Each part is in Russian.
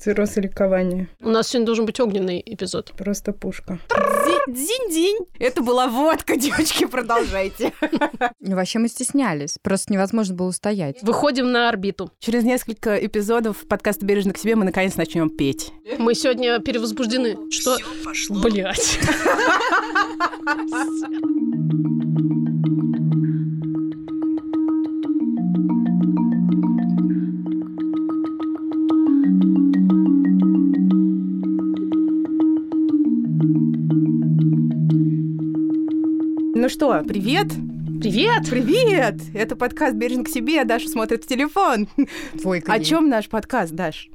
Цирроз и ликование. У нас сегодня должен быть огненный эпизод. Просто пушка. Дзинь-дзинь. Это была водка, девочки, продолжайте. Ну, Вообще мы стеснялись. Просто невозможно было устоять. Выходим на орбиту. Через несколько эпизодов подкаста «Бережно к себе» мы наконец начнем петь. Мы сегодня перевозбуждены. Что? Блять. Ну что, привет? Привет! Привет! Это подкаст «Бережно к себе», Даша смотрит в телефон. Двойка. О чем наш подкаст, Даш?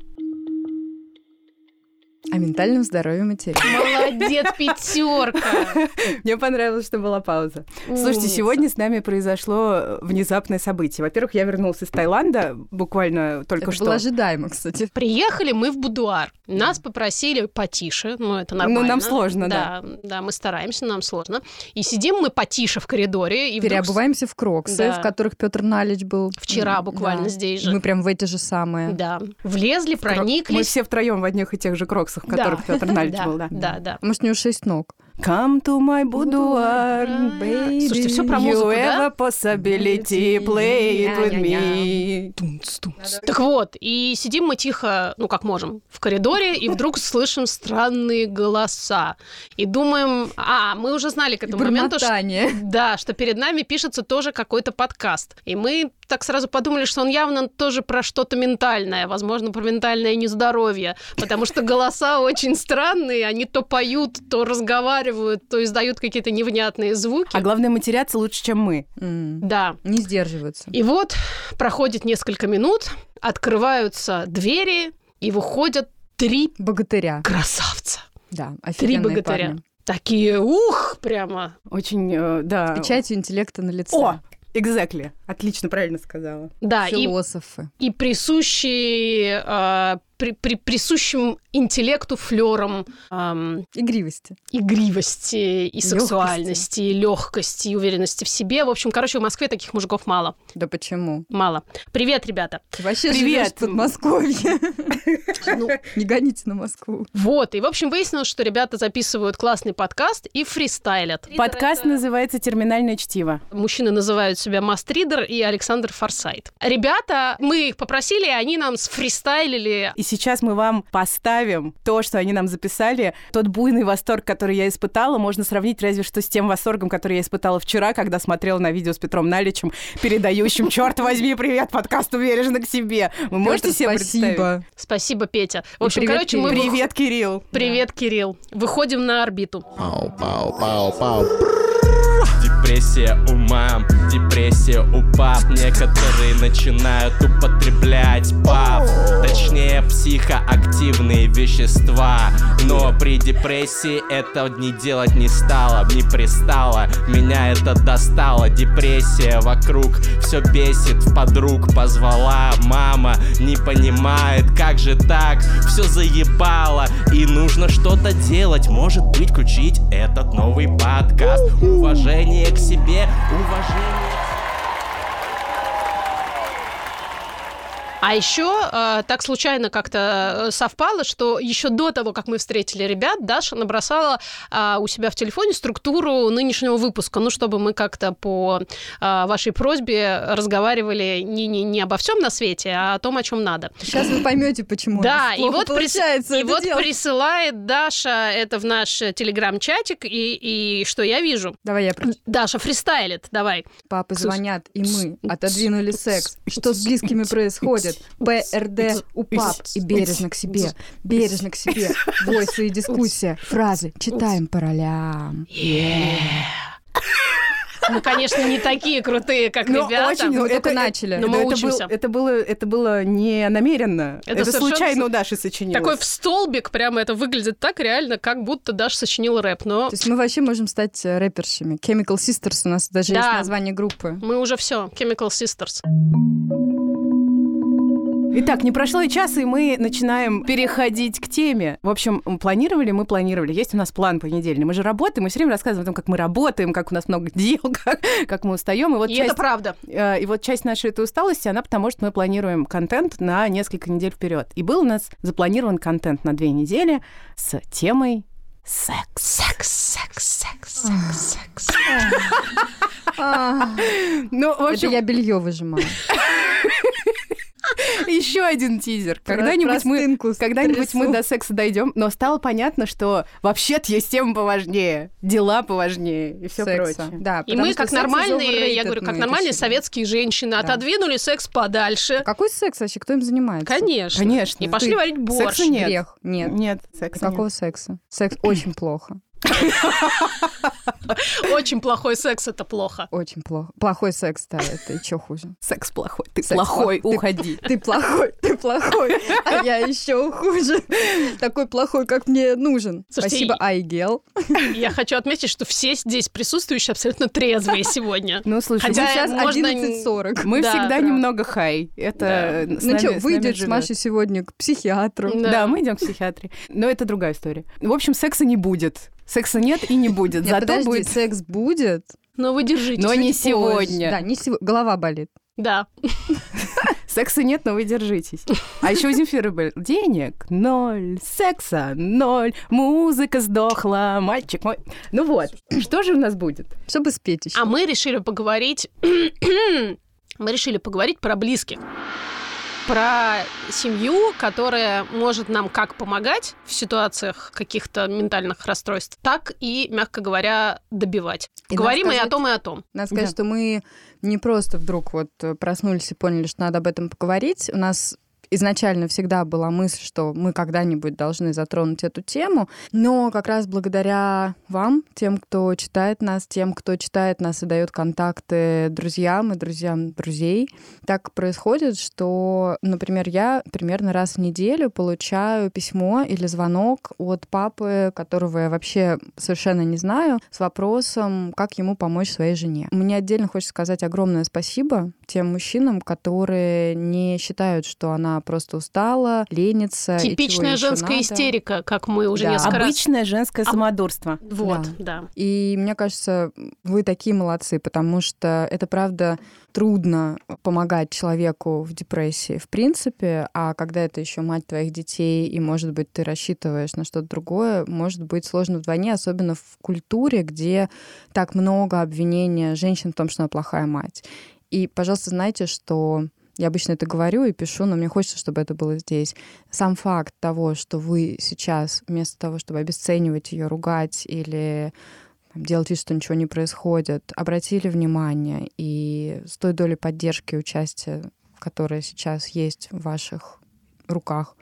О ментальном здоровье матерей. Молодец, пятерка. Мне понравилось, что была пауза. Слушайте, сегодня с нами произошло внезапное событие. Во-первых, я вернулся из Таиланда буквально только Это что. было ожидаемо, кстати. Приехали мы в будуар. Нас попросили потише, ну это нормально. Ну, нам сложно, да. Да, мы стараемся, нам сложно. И сидим мы потише в коридоре. И вдруг Переобуваемся в кроксы, Да. в которых Петр Налич был. Вчера буквально да. здесь же. Мы прям в эти же самые. Да. Влезли, Мы прониклись. все втроем в одних и тех же кроксах, в Да. которых Петр Налич да, был, да. Да, да. Может, у него шесть ног. Come to my boudoir, baby. Слушайте, всё про музыку, You да? have a possibility, play it with me. Так вот, и сидим мы тихо, ну как можем, в коридоре, и вдруг слышим странные голоса. И думаем, а, мы уже знали к этому моменту, что, да, что перед нами пишется тоже какой-то подкаст. И мы так сразу подумали, что он явно тоже про что-то ментальное, возможно, про ментальное нездоровье, потому что голоса очень странные, они то поют, то разговаривают, то издают какие-то невнятные звуки. А главное, матерятся лучше, чем мы. М, Да, Не сдерживаются. и вот проходит несколько минут, открываются двери, и выходят три Богатыря. красавца. Да, Три богатыря. парни. Такие, ух, прямо. Очень, э, да. С печатью интеллекта на лице. О, exactly. Отлично, правильно сказала. Да, и, Философы. и присущие, э, при, при- присущим интеллекту флером Игривости. игривости и сексуальности, и легкости, и уверенности в себе. В общем, короче, в Москве таких мужиков мало. Да почему? Мало. Привет, ребята. Ты вообще Привет. живешь в Подмосковье. Ну, Не гоните на Москву. вот, и, в общем, выяснилось, что ребята записывают классный подкаст и фристайлят. Подкаст называется «Терминальное чтиво». Мужчины называют себя Мастридер и Александр Форсайт. Ребята, мы их попросили, и они нам сфристайлили. И сейчас мы вам поставим то, что они нам записали. Тот буйный восторг, который я испытала, можно сравнить разве что с тем восторгом, который я испытала вчера, когда смотрела на видео с Петром Наличем, передающим, черт возьми, привет, подкаст «Уверенно к себе». Вы можете себе представить? спасибо. Спасибо, Петя. В общем, привет, короче, мы... Кирилл. Привет, Кирилл. Привет, Кирилл. Выходим на орбиту. Пау, пау, пау, пау. Депрессия у мам, депрессия у пап. Некоторые начинают употреблять пап. Точнее, психоактивные вещества. Но при депрессии это не делать не стало, не пристало. Меня это достало, депрессия вокруг Все бесит. В подруг, позвала мама Не понимает, как же так, все заебало И нужно что-то делать, может быть, включить этот новый подкаст. Уважение к себе, уважение А еще э, так случайно как-то э, совпало, что еще до того, как мы встретили ребят, Даша набросала э, у себя в телефоне структуру нынешнего выпуска, ну, чтобы мы как-то по э, вашей просьбе разговаривали не, не, не обо всем на свете, а о том, о чем надо. Сейчас вы поймете, почему. Да, и вот, получается и вот присылает Даша это в наш телеграм-чатик, и, и что я вижу? Давай я про- Даша фристайлит, давай. Папы звонят, и мы отодвинули секс. Что с близкими происходит? ПРД у пап и бережно к себе. Бережно к себе. Войсы и дискуссия. Фразы. Читаем по ролям. Мы, конечно, не такие крутые, как Ну, ребята. очень, Мы это- только начали. Но мы это, был- учимся. это было, это было не намеренно. Это Это, случайно у Даши сочинилось. Такой в столбик, прямо это выглядит так реально, как будто Даша сочинила рэп. Но То есть мы вообще можем стать э, рэпершами. Chemical Sisters у нас даже Да. есть название группы. мы уже все, Chemical Sisters. Итак, не прошло и часа, и мы начинаем переходить к теме. В общем, планировали, мы планировали. Есть у нас план понедельный. Мы же работаем, мы все время рассказываем о том, как мы работаем, как у нас много дел, как, как мы устаем. И вот И часть, это правда. э, и вот часть нашей этой усталости, она потому, что мы планируем контент на несколько недель вперед. И был у нас запланирован контент на две недели с темой секс. Секс, секс, секс, секс, секс. Ну, в Это общем, я белье выжимаю. еще один тизер. Когда-нибудь мы Когда-нибудь мы до секса дойдем, но стало понятно, что вообще-то есть темы поважнее, дела поважнее и все прочее. Да, И мы, как нормальные, я говорю, как мы нормальные советские женщины, отодвинули секс подальше. Какой секс вообще? Кто им занимается? Конечно. Конечно. И пошли варить борщ. секса нет. Грех. Нет. Нет, секса Какого секса? Секс очень плохо. Очень плохой секс это плохо. Очень плохо. Плохой секс, да, это еще хуже. Секс плохой. Ты Секс плохой, плох- уходи. Ты плохой, ты плохой, а я еще хуже. Такой плохой, как мне нужен. Слушайте, Спасибо, Айгел. Я хочу отметить, что все здесь присутствующие абсолютно трезвые сегодня. Ну, слушай, Хотя Сейчас можно 11.40. мы да, всегда да. немного хай. Это Ну что, выйдет с. Машей сегодня к психиатру. Да. Да, мы идем к психиатре. Но это другая история. В общем, секса не будет. Секса нет и не будет. Нет, Зато подожди, будет... секс будет. Но вы держитесь. Но не сегодня. Да, не сегодня. Голова болит. Да. Секса нет, но вы держитесь. А еще у Земфиры был денег ноль, секса ноль, музыка сдохла, мальчик мой. Ну вот, что же у нас будет? Чтобы спеть еще. А мы решили поговорить... мы решили поговорить про близких. Про семью, которая может нам как помогать в ситуациях каких-то ментальных расстройств, так и, мягко говоря, добивать. И Говорим надо и о сказать- том, и о том. Надо сказать, Да. что мы не просто вдруг вот проснулись и поняли, что надо об этом поговорить. У нас изначально всегда была мысль, что мы когда-нибудь должны затронуть эту тему, но как раз благодаря вам, тем, кто читает нас, тем, кто читает нас и дает контакты друзьям и друзьям друзей, так происходит, что, например, я примерно раз в неделю получаю письмо или звонок от папы, которого я вообще совершенно не знаю, с вопросом, как ему помочь своей жене. Мне отдельно хочется сказать огромное спасибо тем мужчинам, которые не считают, что она просто устала, ленится. Типичная женская надо. истерика, как мы уже Да. несколько раз... Обычное женское А- самодурство. Вот, Да. да. И мне кажется, вы такие молодцы, потому что это правда трудно помогать человеку в депрессии в принципе, а когда это еще мать твоих детей, и, может быть, ты рассчитываешь на что-то другое, может быть сложно вдвойне, особенно в культуре, где так много обвинения женщин в том, что она плохая мать. И, пожалуйста, знайте, что я обычно это говорю и пишу, но мне хочется, чтобы это было здесь. Сам факт того, что вы сейчас, вместо того, чтобы обесценивать ее, ругать или делать вид, что ничего не происходит, обратили внимание и с той долей поддержки и участия, которая сейчас есть в ваших руках,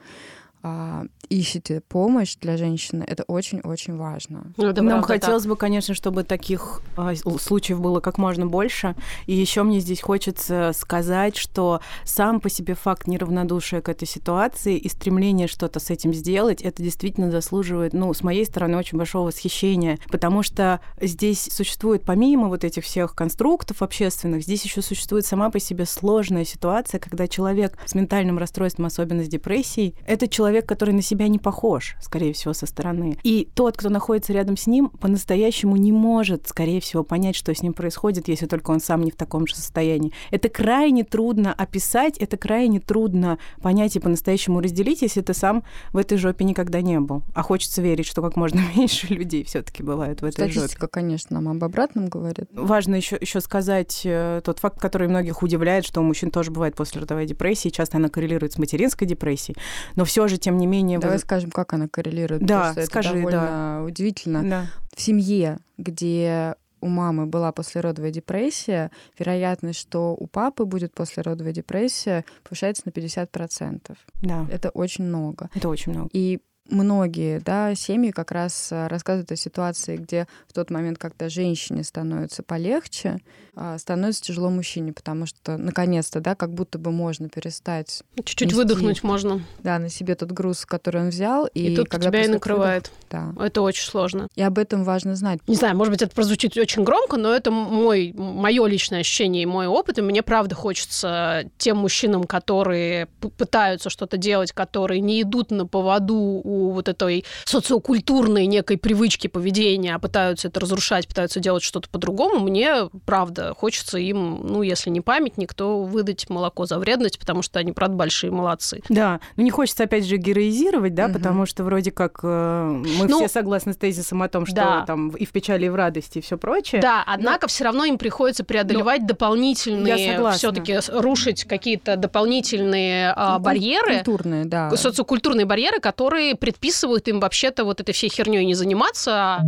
а, ищете помощь для женщины, это очень-очень важно. Ну, это Нам правда так. хотелось бы, конечно, чтобы таких а, случаев было как можно больше. И еще мне здесь хочется сказать, что сам по себе факт неравнодушия к этой ситуации и стремление что-то с этим сделать, это действительно заслуживает, ну, с моей стороны, очень большого восхищения, потому что здесь существует, помимо вот этих всех конструктов общественных, здесь еще существует сама по себе сложная ситуация, когда человек с ментальным расстройством, особенно с депрессией, это человек, который на себя не похож, скорее всего, со стороны. И тот, кто находится рядом с ним, по-настоящему не может, скорее всего, понять, что с ним происходит, если только он сам не в таком же состоянии. Это крайне трудно описать, это крайне трудно понять и по-настоящему разделить, если ты сам в этой жопе никогда не был. А хочется верить, что как можно меньше людей все-таки бывают в этой жопе. Статистика, конечно, нам об обратном говорит. Важно еще, еще сказать э, тот факт, который многих удивляет, что у мужчин тоже бывает послеродовая депрессия, часто она коррелирует с материнской депрессией, но все же, тем не менее... Давай вы- скажем, как она коррелирует. Да, скажи, это довольно удивительно. Да. В семье, где у мамы была послеродовая депрессия, вероятность, что у папы будет послеродовая депрессия, повышается на 50%. да, Это очень много. это очень много. И многие да, семьи как раз а, рассказывают о ситуации, где в тот момент, когда женщине становится полегче, а, становится тяжело мужчине, потому что наконец-то, да, как будто бы можно перестать Чуть-чуть выдохнуть можно. да, на себе тот груз, который он взял, и, И, тут когда тебя и накрывает. выдох, да. Это очень сложно. И об этом важно знать. Не знаю, может быть, это прозвучит очень громко, но это мой, мое личное ощущение и мой опыт. И мне правда хочется тем мужчинам, которые пытаются что-то делать, которые не идут на поводу у вот этой социокультурной некой привычки поведения, а пытаются это разрушать, пытаются делать что-то по-другому, мне правда хочется им, ну, если не памятник, то выдать молоко за вредность, потому что они, правда, большие молодцы. Да, но не хочется опять же героизировать, да, Мгм. потому что вроде как э, мы Ну, все согласны с тезисом о том, что да. там и в печали, и в радости, и все прочее. Да, однако все равно им приходится преодолевать Я дополнительные, согласна. все-таки рушить какие-то дополнительные Ну, барьеры, Культурные, да. социокультурные барьеры, которые предписывают им вообще-то вот этой всей херней не заниматься.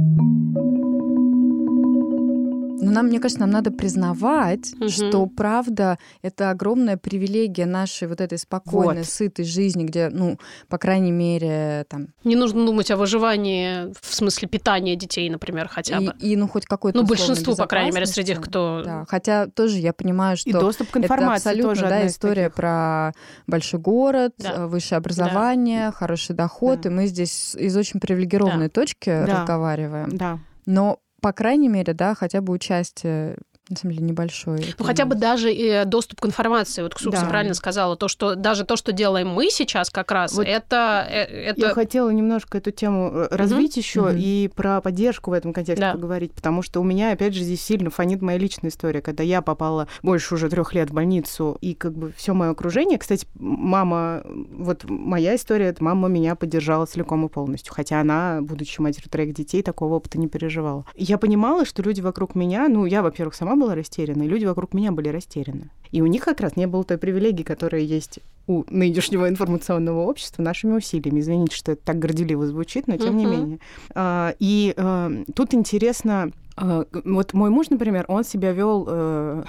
Но нам, мне кажется, нам надо признавать, Мгм. что правда это огромная привилегия нашей вот этой спокойной, Вот. сытой жизни, где, ну, по крайней мере, там Не нужно думать о выживании в смысле питания детей, например, хотя и, бы. и, ну хоть какой-то Ну, большинству, по крайней мере, среди кто... Да, хотя тоже я понимаю, что И доступ к это информации абсолютно тоже да, одна из история таких. про большой город, Да. высшее образование, хороший доход, Да. и мы здесь из очень привилегированной точки Да. разговариваем. Да. Но по крайней мере, да, хотя бы участие на самом деле небольшое. я Ну, хотя бы даже и доступ к информации. Вот Ксукса Да. правильно сказала, то, что даже то, что делаем мы сейчас как раз, Вот это... э, это... Я хотела немножко эту тему э, развить еще Мгм. и про поддержку в этом контексте Да. поговорить, потому что у меня, опять же, здесь сильно фонит моя личная история, когда я попала больше уже трех лет в больницу, и как бы все мое окружение, кстати, мама, вот моя история, это мама меня поддержала целиком и полностью, хотя она, будучи матерью троих детей, такого опыта не переживала. Я понимала, что люди вокруг меня, ну, я, во-первых, сама была растеряна, и люди вокруг меня были растеряны. И у них как раз не было той привилегии, которая есть у нынешнего информационного общества нашими усилиями. Извините, что это так горделиво звучит, но тем не Мгм. менее. А, И э, тут интересно, э, вот мой муж, например, он себя вел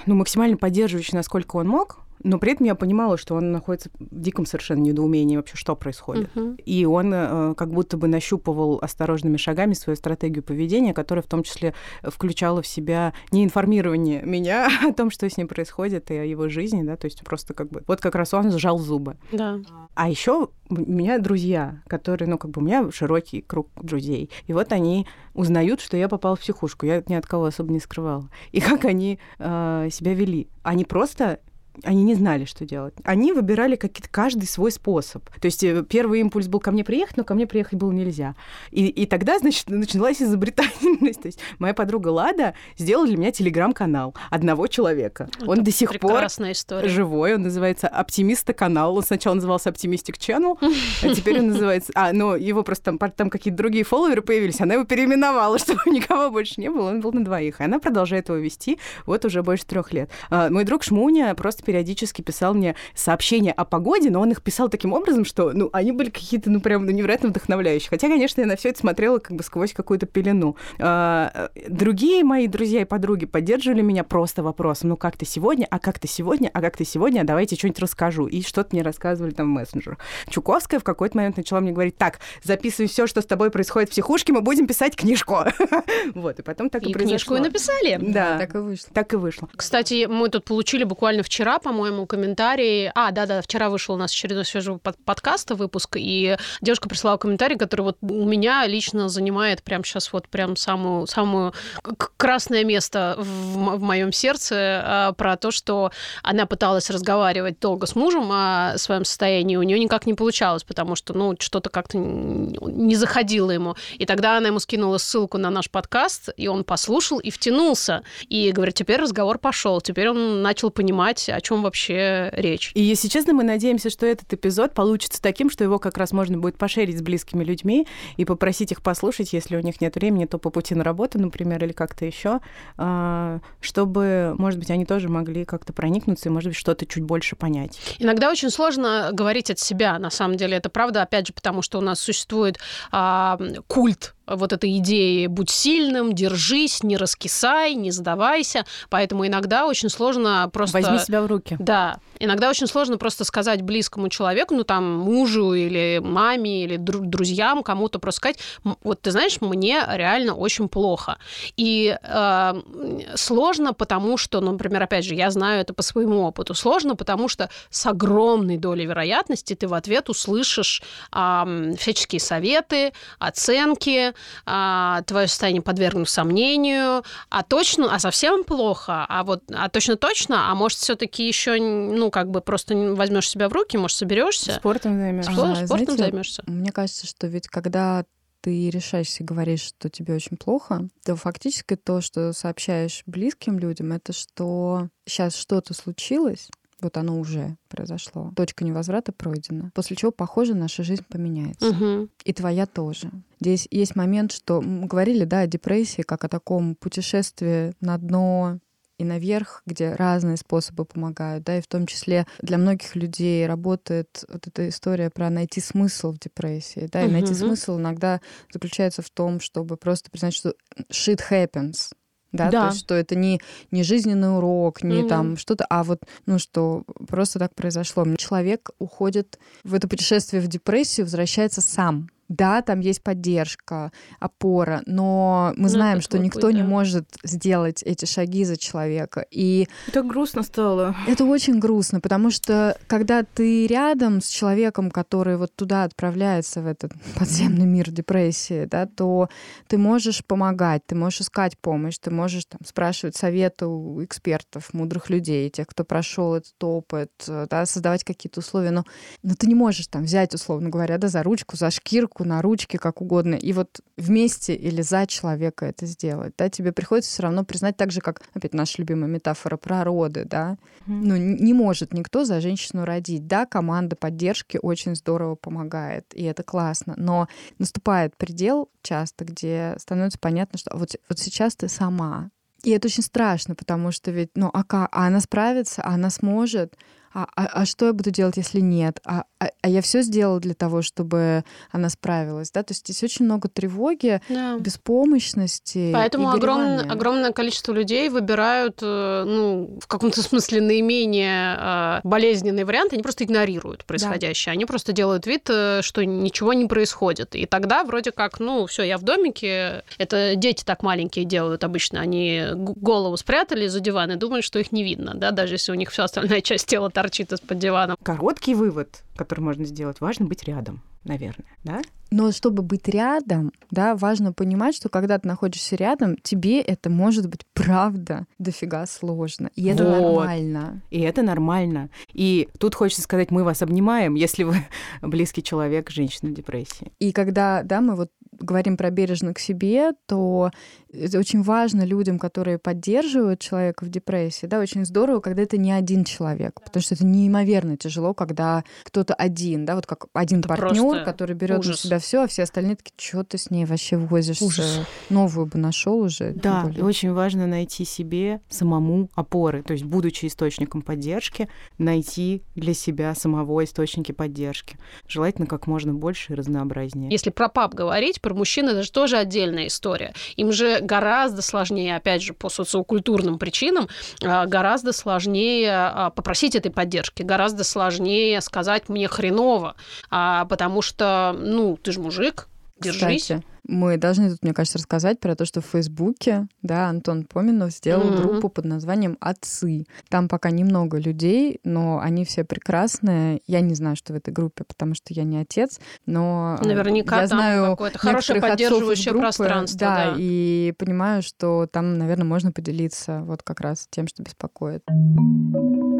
ну, максимально поддерживающе, насколько он мог, но при этом я понимала, что он находится в диком совершенно недоумении вообще, что происходит. Мгм. И он э, как будто бы нащупывал осторожными шагами свою стратегию поведения, которая в том числе включала в себя не информирование меня о том, что с ним происходит, и о его жизни, да, то есть просто как бы... Вот как раз он сжал зубы. Да. А еще у меня друзья, которые, ну, как бы у меня широкий круг друзей. И вот они узнают, что я попала в психушку. Я ни от кого особо не скрывала. И как они э, себя вели. Они просто они не знали, что делать. Они выбирали какие-то каждый свой способ. То есть э, первый импульс был ко мне приехать, но ко мне приехать было нельзя. И, и тогда, значит, началась изобретательность. То есть моя подруга Лада сделала для меня телеграм-канал одного человека. он Это до сих пор история. живой, он называется Оптимиста канал. Он сначала назывался Оптимистик Channel, а теперь он называется... А, ну, его просто там, там какие-то другие фолловеры появились, она его переименовала, чтобы никого больше не было, он был на двоих. И она продолжает его вести вот уже больше трех лет. А, мой друг Шмуня просто периодически писал мне сообщения о погоде, но он их писал таким образом, что, ну, они были какие-то, ну, прям ну, невероятно вдохновляющие. Хотя, конечно, я на все это смотрела как бы сквозь какую-то пелену. А, другие мои друзья и подруги поддерживали меня просто вопросом, ну, как ты сегодня, а как ты сегодня, а как ты сегодня, а давайте что-нибудь расскажу. И что-то мне рассказывали там в мессенджерах. Чуковская в какой-то момент начала мне говорить, так, записывай все, что с тобой происходит в психушке, мы будем писать книжку. Вот, и потом так и И книжку и произошло. написали. Да, Так и вышло. так и вышло. Кстати, мы тут получили буквально вчера, по-моему, комментарий. А, да-да, вчера вышел у нас очередной свежего под- подкаста выпуск, и девушка прислала комментарий, который вот у меня лично занимает прямо сейчас вот прям самую, самую красное место в, в моем сердце а, про то, что она пыталась разговаривать долго с мужем о своем состоянии, у нее никак не получалось, потому что, ну, что-то как-то не заходило ему. И тогда она ему скинула ссылку на наш подкаст, и он послушал и втянулся. И говорит, теперь разговор пошел, теперь он начал понимать, о чем вообще речь. И, если честно, мы надеемся, что этот эпизод получится таким, что его как раз можно будет пошерить с близкими людьми и попросить их послушать, если у них нет времени, то по пути на работу, например, или как-то еще, а, чтобы, может быть, они тоже могли как-то проникнуться и, может быть, что-то чуть больше понять. Иногда очень сложно говорить от себя, на самом деле. Это правда, опять же, потому что у нас существует а, культ вот этой идеи «будь сильным, держись, не раскисай, не сдавайся». Поэтому иногда очень сложно просто... Возьми себя в руки. Да. Иногда очень сложно просто сказать близкому человеку, ну там мужу или маме или дру- друзьям, кому-то просто сказать, вот ты знаешь, мне реально очень плохо. И э, сложно, потому что, ну, например, опять же, я знаю это по своему опыту, сложно, потому что с огромной долей вероятности ты в ответ услышишь э, всяческие советы, оценки, э, твое состояние подвергнут сомнению, а точно, а совсем плохо, а вот, а точно точно, а может все-таки еще, ну, как бы просто возьмешь себя в руки, может, соберешься. Спортом займешься. Спортом, А, спортом знаете, займешься. Мне кажется, что ведь когда ты решаешься и говоришь, что тебе очень плохо, то фактически то, что сообщаешь близким людям, это что сейчас что-то случилось, вот оно уже произошло. Точка невозврата пройдена. После чего, похоже, наша жизнь поменяется. Мгм. И твоя тоже. Здесь есть момент, что мы говорили, да, о депрессии, как о таком путешествии на дно и наверх, где разные способы помогают, да, и в том числе для многих людей работает вот эта история про найти смысл в депрессии, да, и найти Мгм. смысл иногда заключается в том, чтобы просто признать, что shit happens, да, Да. то есть, что это не, не жизненный урок, не Мгм. там что-то, а вот, ну, что просто так произошло. Человек уходит в это путешествие в депрессию, возвращается сам. Да, там есть поддержка, опора, но мы Ну, знаем, это что никто не да. может сделать эти шаги за человека. И Так грустно стало. это очень грустно, потому что когда ты рядом с человеком, который вот туда отправляется, в этот подземный мир депрессии, да, то ты можешь помогать, ты можешь искать помощь, ты можешь там, спрашивать советы у экспертов, мудрых людей, тех, кто прошел этот опыт, э, да, создавать какие-то условия, но, но ты не можешь там взять, условно говоря, да, за ручку, за шкирку, на ручки, как угодно, и вот вместе или за человека это сделать, да, тебе приходится все равно признать так же, как, опять наша любимая метафора про роды, да, ну, н- не может никто за женщину родить. Да, команда поддержки очень здорово помогает, и это классно. Но наступает предел часто, где становится понятно, что вот, вот сейчас ты сама. И это очень страшно, потому что ведь, ну, а, а она справится, а она сможет, а, а, а что я буду делать, если нет? А, а, а я все сделала для того, чтобы она справилась, да? То есть здесь очень много тревоги, Да. беспомощности. Поэтому и огромное, огромное количество людей выбирают, э, ну, в каком-то смысле наименее э, болезненный вариант, они просто игнорируют происходящее. Они просто делают вид, э, что ничего не происходит. И тогда вроде как, ну, все, я в домике. Это дети так маленькие делают обычно. Они голову спрятали за диван и думают, что их не видно, да, даже если у них вся остальная часть тела торчит из-под дивана. Короткий вывод, который можно сделать, важно быть рядом, наверное, да? Но чтобы быть рядом, да, важно понимать, что когда ты находишься рядом, тебе это может быть правда дофига сложно. И это Вот. нормально. И это нормально. И тут хочется сказать, мы вас обнимаем, если вы близкий человек, женщина в депрессии. И когда, да, мы вот говорим про бережно к себе, то это очень важно людям, которые поддерживают человека в депрессии, да, очень здорово, когда это не один человек, потому что это неимоверно тяжело, когда кто-то один, да, вот как один Это партнер, который берет на ужас. себя все, а все остальные такие, что ты с ней вообще возишься, Ужас. новую бы нашел уже. Да, более». и очень важно найти себе самому опоры, то есть будучи источником поддержки, найти для себя самого источники поддержки. Желательно как можно больше и разнообразнее. Если про пап говорить, про мужчин это же тоже отдельная история. Им же гораздо сложнее, опять же, по социокультурным причинам, а, гораздо сложнее а, попросить этой поддержки, гораздо сложнее сказать «мне хреново», а, потому что, ну, ты же мужик, держись. Кстати, мы должны тут, мне кажется, рассказать про то, что в Фейсбуке, да, Антон Поминов сделал Мгм. группу под названием «Отцы». Там пока немного людей, но они все прекрасные. Я не знаю, что в этой группе, потому что я не отец, но Наверняка я там знаю какое-то хорошее поддерживающее группы, пространство. Да, Да, и понимаю, что там, наверное, можно поделиться вот как раз тем, что беспокоит. С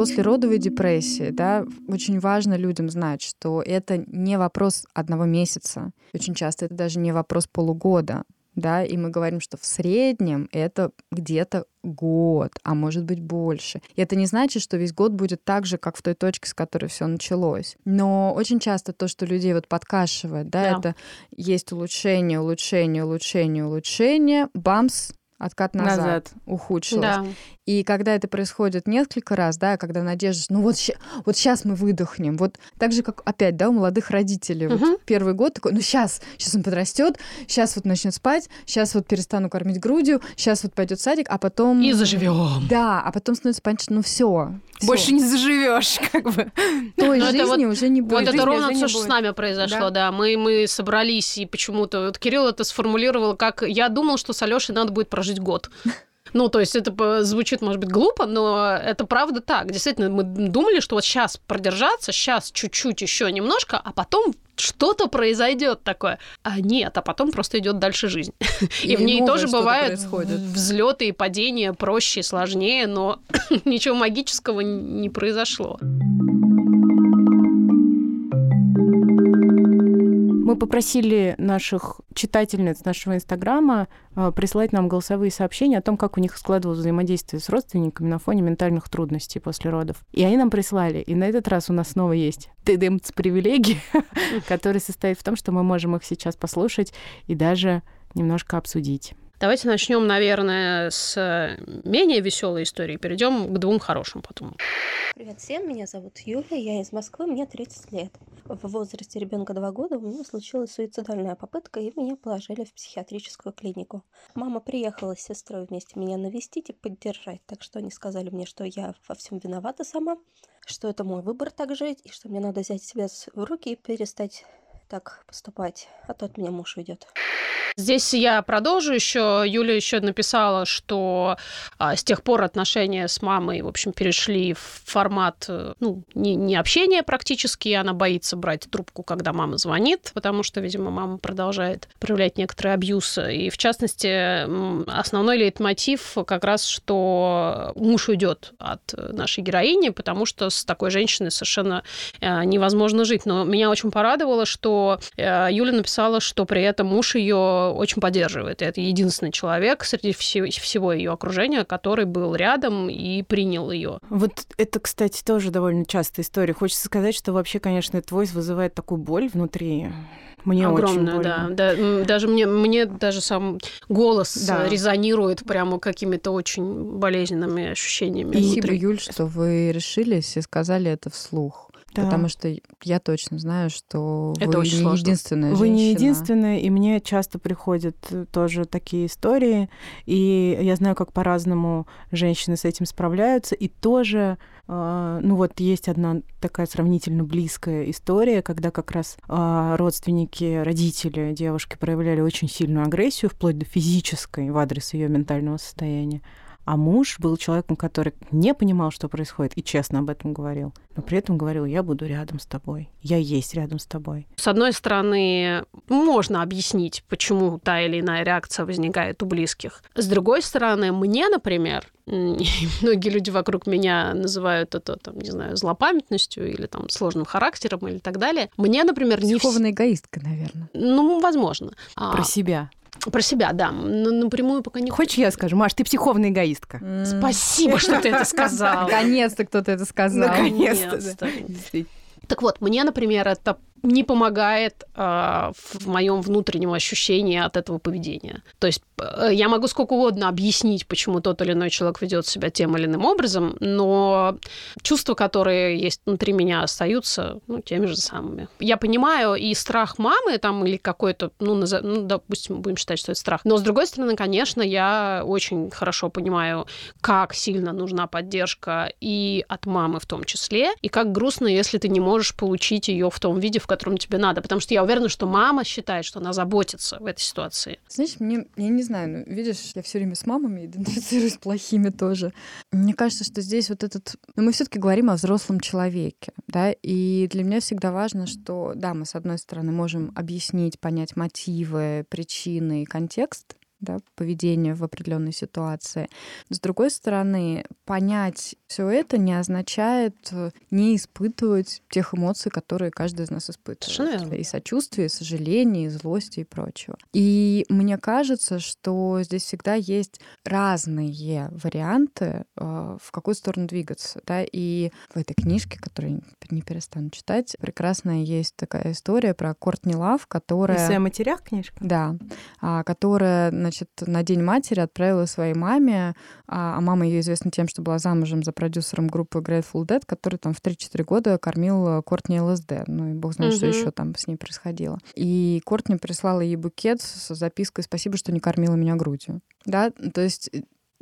послеродовой депрессией, да, очень важно людям знать, что это не вопрос одного месяца. Очень часто это даже не вопрос полугода, да, и мы говорим, что в среднем это где-то год, а может быть больше. И это не значит, что весь год будет так же, как в той точке, с которой все началось. Но очень часто то, что людей вот подкашивает, да, Да. это есть улучшение, улучшение, улучшение, улучшение, бамс, откат назад, Назад. ухудшилось. Да. И когда это происходит несколько раз, да, когда надежда, ну вот, вот сейчас мы выдохнем, вот так же, как опять, да, у молодых родителей, Мгм. вот первый год такой, ну сейчас, сейчас он подрастет, сейчас вот начнет спать, сейчас вот перестану кормить грудью, сейчас вот пойдет садик, а потом... И заживем. Да, а потом становится понятно, что ну все. Больше не заживешь, как бы. той это жизни вот- уже не Вот будет. это жизни ровно то, что с нами произошло, Да. да. Мы, мы собрались, и почему-то... Вот Кирилл это сформулировал, как я думал, что с Алешей надо будет прожить год. Ну, то есть это звучит, может быть, глупо, но это правда так. Действительно, мы думали, что вот сейчас продержаться, сейчас чуть-чуть еще немножко, а потом что-то произойдет такое. А нет, а потом просто идет дальше жизнь. И, И в ней тоже бывают происходит. взлеты и падения проще и сложнее, но ничего магического не произошло. Мы попросили наших читательниц нашего Инстаграма э, прислать нам голосовые сообщения о том, как у них складывалось взаимодействие с родственниками на фоне ментальных трудностей после родов. И они нам прислали. И на этот раз у нас снова есть ТДМЦ привилегии, который состоит в том, что мы можем их сейчас послушать и даже немножко обсудить. Давайте начнем, наверное, с э, менее веселой истории, перейдем к двум хорошим потом. Привет всем, меня зовут Юля, я из Москвы, мне 30 лет. В возрасте ребенка 2 года у меня случилась суицидальная попытка, и меня положили в психиатрическую клинику. Мама приехала с сестрой вместе меня навестить и поддержать, так что они сказали мне, что я во всем виновата сама, что это мой выбор так жить, и что мне надо взять себя в руки и перестать так поступать, а то от меня муж уйдет. Здесь я продолжу еще. Юля еще написала, что а, с тех пор отношения с мамой, в общем, перешли в формат, э, ну, не, не общения практически. Она боится брать трубку, когда мама звонит, потому что, видимо, мама продолжает проявлять некоторый абьюз. И, в частности, основной лейтмотив как раз, что муж уйдет от нашей героини, потому что с такой женщиной совершенно э, невозможно жить. Но меня очень порадовало, что э, Юля написала, что при этом муж ее очень поддерживает. И это единственный человек среди все- всего ее окружения, который был рядом и принял ее. Вот это, кстати, тоже довольно частая история. Хочется сказать, что вообще, конечно, этот войс вызывает такую боль внутри. Мне очень Огромную, да. больно. Да, Даже мне, мне даже сам голос Да. резонирует прямо какими-то очень болезненными ощущениями. Спасибо, внутри. Юль, что вы решились и сказали это вслух. Да. Потому что я точно знаю, что Это вы очень не сложно. единственная Вы не единственная, и мне часто приходят э, тоже такие истории, и я знаю, как по-разному женщины с этим справляются, и тоже, э, ну вот есть одна такая сравнительно близкая история, когда как раз э, родственники, родители девушки проявляли очень сильную агрессию, вплоть до физической в адрес ее ментального состояния. А муж был человеком, который не понимал, что происходит, и честно об этом говорил. Но при этом говорил, я буду рядом с тобой, я есть рядом с тобой. С одной стороны, можно объяснить, почему та или иная реакция возникает у близких. С другой стороны, мне, например, многие люди вокруг меня называют это, там, не знаю, злопамятностью или там сложным характером или так далее. Мне, например, не... Психованная эгоистка, наверное. Ну, возможно. А, Про себя. Про себя, да. Но напрямую пока не Хочешь, я скажу? Маш, ты психованная эгоистка. Спасибо, что ты это сказал. Наконец-то кто-то это сказал. Наконец-то. Так вот, мне, например, это не помогает э, в моем внутреннем ощущении от этого поведения. То есть э, я могу сколько угодно объяснить, почему тот или иной человек ведет себя тем или иным образом, но чувства, которые есть внутри меня, остаются ну, теми же самыми. Я понимаю и страх мамы там или какой-то, ну, наза- ну, допустим, будем считать, что это страх. Но с другой стороны, конечно, я очень хорошо понимаю, как сильно нужна поддержка и от мамы в том числе, и как грустно, если ты не можешь получить ее в том виде, в котором тебе надо. Потому что я уверена, что мама считает, что она заботится в этой ситуации. Знаешь, мне, я не знаю, ну, видишь, я все время с мамами идентифицируюсь плохими тоже. Мне кажется, что здесь вот этот... Ну, мы все таки говорим о взрослом человеке, да, и для меня всегда важно, что, да, мы, с одной стороны, можем объяснить, понять мотивы, причины и контекст, да, поведения в определенной ситуации. С другой стороны, понять все это не означает э, не испытывать тех эмоций, которые каждый из нас испытывает. Совершенно. И сочувствие, и сожаление, и злости и прочего. И мне кажется, что здесь всегда есть разные варианты, э, в какую сторону двигаться. Да? И в этой книжке, которую я не перестану читать, прекрасная есть такая история про Кортни Лав, которая... Эссе о матерях книжка? Да, а, которая, значит, на День матери отправила своей маме, а, а мама ее известна тем, что была замужем за продюсером группы Grateful Dead, который там в 3-4 года кормил Кортни ЛСД. Ну и бог знает, угу. что еще там с ней происходило. И Кортни прислала ей букет с запиской «Спасибо, что не кормила меня грудью». Да, то есть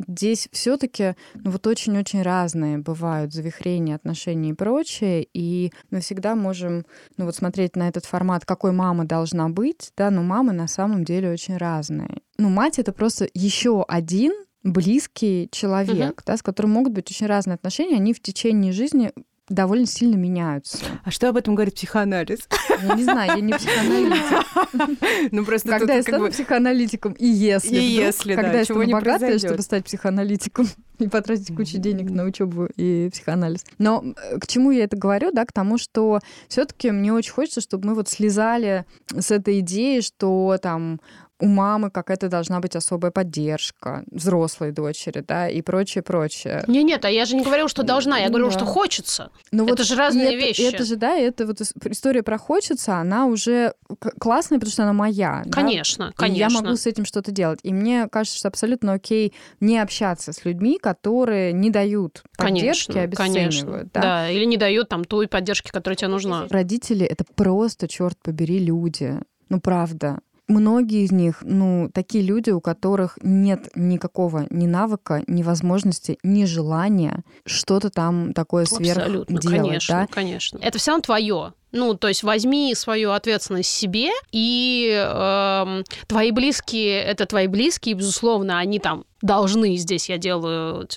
здесь все-таки ну, вот очень-очень разные бывают завихрения отношений и прочее, и мы всегда можем ну, вот смотреть на этот формат, какой мама должна быть, да, но мамы на самом деле очень разные. Ну, мать — это просто еще один близкий человек, угу. да, с которым могут быть очень разные отношения, они в течение жизни довольно сильно меняются. А что об этом говорит психоанализ? Я не знаю, я не психоаналитик. Ну просто когда я стану психоаналитиком, и если, и если, когда я стану богатая, чтобы стать психоаналитиком и потратить кучу денег на учебу и психоанализ. Но э, к чему я это говорю, да, к тому, что все-таки мне очень хочется, чтобы мы вот слезали с этой идеи, что там у мамы какая-то должна быть особая поддержка взрослой дочери, да, и прочее, прочее. Не, нет, а я же не говорю, что должна, я говорю, да. что хочется. Ну это вот же разные это, вещи. Это же, да, это вот история про хочется, она уже классная, потому что она моя. Конечно, да? конечно. И я могу с этим что-то делать. И мне кажется, что абсолютно окей не общаться с людьми, которые не дают поддержки, конечно, обесценивают. Да? да, или не дают там той поддержки, которая тебе нужна. Родители — это просто, черт побери, люди. Ну, правда многие из них, ну, такие люди, у которых нет никакого ни навыка, ни возможности, ни желания что-то там такое сверх Абсолютно, делать. Конечно, да? конечно. Это все равно твое. Ну, то есть возьми свою ответственность себе, и э, твои близкие, это твои близкие, безусловно, они там должны здесь, я делаю...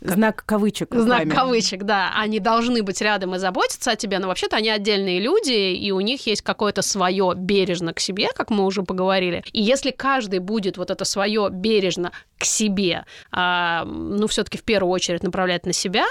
Знак кавычек. Знак вами. кавычек, да. Они должны быть рядом и заботиться о тебе, но вообще-то они отдельные люди, и у них есть какое-то свое бережно к себе, как мы уже поговорили. И если каждый будет вот это свое бережно к себе, э, ну, все-таки в первую очередь направлять на себя,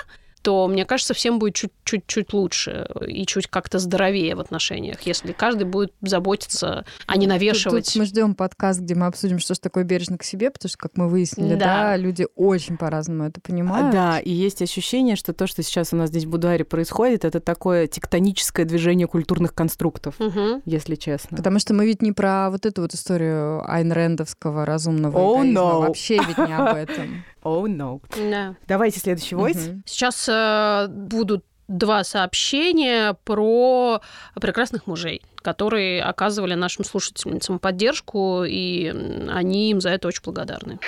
то, мне кажется, всем будет чуть-чуть лучше и чуть как-то здоровее в отношениях, если каждый будет заботиться, а не навешивать. Тут, тут мы ждем подкаст, где мы обсудим, что же такое бережно к себе, потому что, как мы выяснили, да, да люди очень по-разному это понимают. Да, и есть ощущение, что то, что сейчас у нас здесь в Будуаре происходит, это такое тектоническое движение культурных конструктов, угу. если честно. Потому что мы ведь не про вот эту вот историю Айн Рэндовского разумного oh, no. вообще ведь не об этом. Oh no. Да. Давайте следующий войс. Угу. Сейчас э, будут два сообщения про прекрасных мужей, которые оказывали нашим слушательницам поддержку, и они им за это очень благодарны.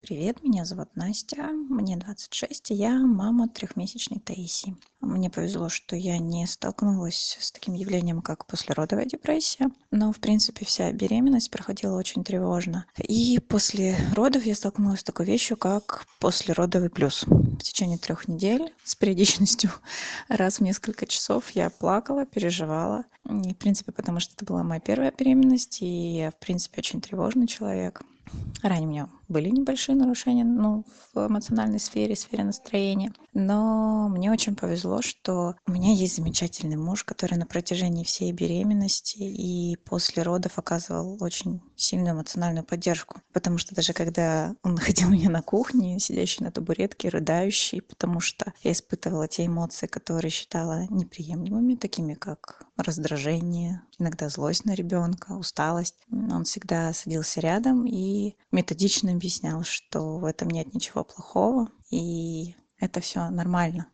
Привет, меня зовут Настя, мне 26, и я мама трехмесячной Таисии. Мне повезло, что я не столкнулась с таким явлением, как послеродовая депрессия, но, в принципе, вся беременность проходила очень тревожно. И после родов я столкнулась с такой вещью, как послеродовый плюс. В течение трех недель с периодичностью раз в несколько часов я плакала, переживала. И, в принципе, потому что это была моя первая беременность, и я, в принципе, очень тревожный человек. Ранее были небольшие нарушения ну, в эмоциональной сфере, сфере настроения. Но мне очень повезло, что у меня есть замечательный муж, который на протяжении всей беременности и после родов оказывал очень сильную эмоциональную поддержку. Потому что даже когда он находил меня на кухне, сидящий на табуретке, рыдающий, потому что я испытывала те эмоции, которые считала неприемлемыми, такими как раздражение, иногда злость на ребенка, усталость. Он всегда садился рядом и методично объяснял, что в этом нет ничего плохого, и это все нормально.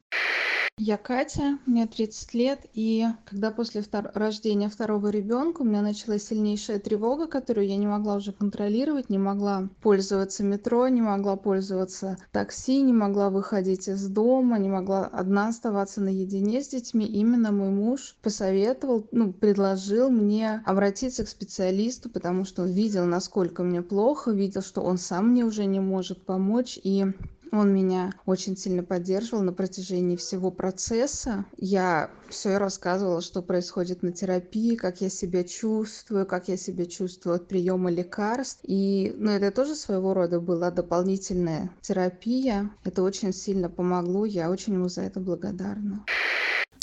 Я Катя, мне 30 лет, и когда после втор- рождения второго ребенка у меня началась сильнейшая тревога, которую я не могла уже контролировать, не могла пользоваться метро, не могла пользоваться такси, не могла выходить из дома, не могла одна оставаться наедине с детьми, именно мой муж посоветовал, ну, предложил мне обратиться к специалисту, потому что он видел, насколько мне плохо, видел, что он сам мне уже не может помочь, и он меня очень сильно поддерживал на протяжении всего процесса. Я все рассказывала, что происходит на терапии, как я себя чувствую, как я себя чувствую от приема лекарств. И ну, это тоже своего рода была дополнительная терапия. Это очень сильно помогло. Я очень ему за это благодарна.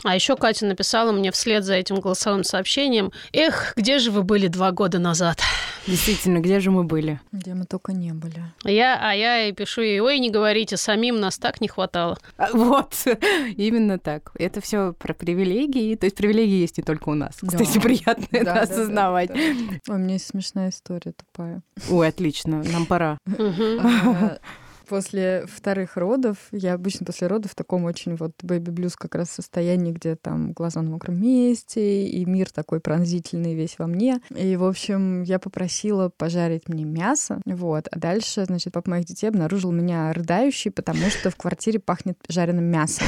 А еще Катя написала мне вслед за этим голосовым сообщением, «Эх, где же вы были два года назад?» Действительно, где же мы были? Где мы только не были. Я, а я и пишу ей, ой, не говорите, самим нас так не хватало. А, Вот, именно так. Это все про привилегии. То есть привилегии есть не только у нас. Да. Кстати, приятно Да, это да, да, осознавать. да. Ой, у меня есть смешная история тупая. Ой, отлично, нам пора. После вторых родов, я обычно после родов в таком очень вот baby blues как раз состоянии, где там глаза на мокром месте, и мир такой пронзительный весь во мне. И, в общем, я попросила пожарить мне мясо, вот. А дальше, значит, папа моих детей обнаружил меня рыдающей, потому что в квартире пахнет жареным мясом.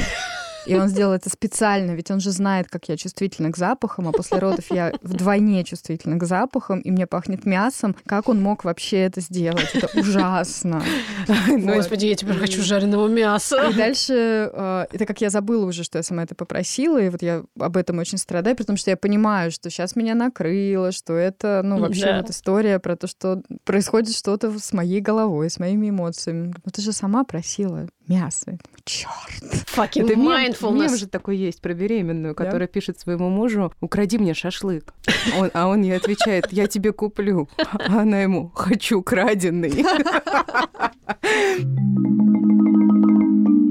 И он сделал это специально, ведь он же знает, как я чувствительна к запахам, а после родов я вдвойне чувствительна к запахам, и мне пахнет мясом. Как он мог вообще это сделать? Это ужасно. Вот. Господи, я теперь хочу жареного мяса. И дальше, э, это как я забыла уже, что я сама это попросила, и вот я об этом очень страдаю, потому что я понимаю, что сейчас меня накрыло, что это, ну, вообще вот история про то, что происходит что-то с моей головой, с моими эмоциями. Ну, ты же сама просила мясо. Черт. Fucking Это мем, мем mindfulness. же такой есть про беременную, Да? которая пишет своему мужу, укради мне шашлык. Он- а он ей отвечает, я тебе куплю. А она ему, хочу краденый.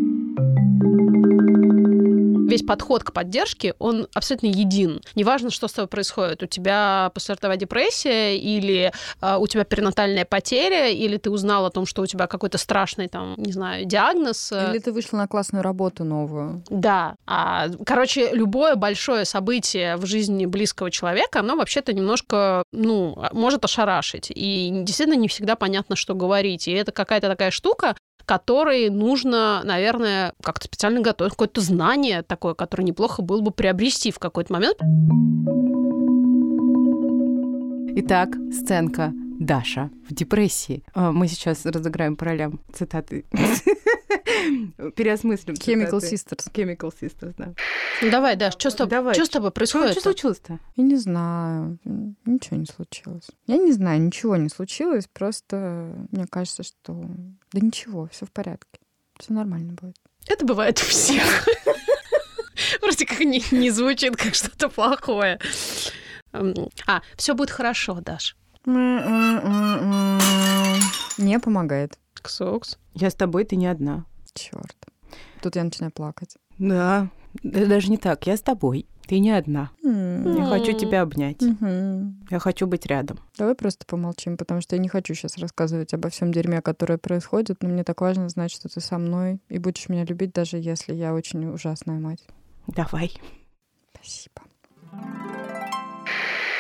Весь подход к поддержке, он абсолютно един. Неважно, что с тобой происходит. У тебя послеродовая депрессия, или а, у тебя перинатальная потеря, или ты узнал о том, что у тебя какой-то страшный, там, не знаю, диагноз. э, Или ты вышла на классную работу новую. Да. А, короче, любое большое событие в жизни близкого человека, оно вообще-то немножко, ну, может ошарашить. И действительно не всегда понятно, что говорить. И это какая-то такая штука, которой нужно, наверное, как-то специально готовить, какое-то знание такое, которое неплохо было бы приобрести в какой-то момент. Итак, сценка Даша в депрессии. А, Мы сейчас разыграем по ролям цитаты. Переосмыслим Chemical цитаты. Sisters. Chemical Sisters, да. Ну, давай, Даш, что с тобой, Давай. что с тобой происходит? что случилось-то? Я не знаю. Ничего не случилось. Я не знаю, ничего не случилось. Просто мне кажется, что... Да ничего, все в порядке. Все нормально будет. Это бывает у всех. Вроде как не, не звучит как что-то плохое. А, все будет хорошо, Даш. Не помогает. Ксокс. Я с тобой, ты не одна. Черт. Тут я начинаю плакать. Да, да даже не так. Я с тобой, ты не одна. Я хочу тебя обнять. Мгм. Я хочу быть рядом. Давай просто помолчим, потому что я не хочу сейчас рассказывать обо всем дерьме, которое происходит, но мне так важно знать, что ты со мной и будешь меня любить, даже если я очень ужасная мать. Давай. Спасибо.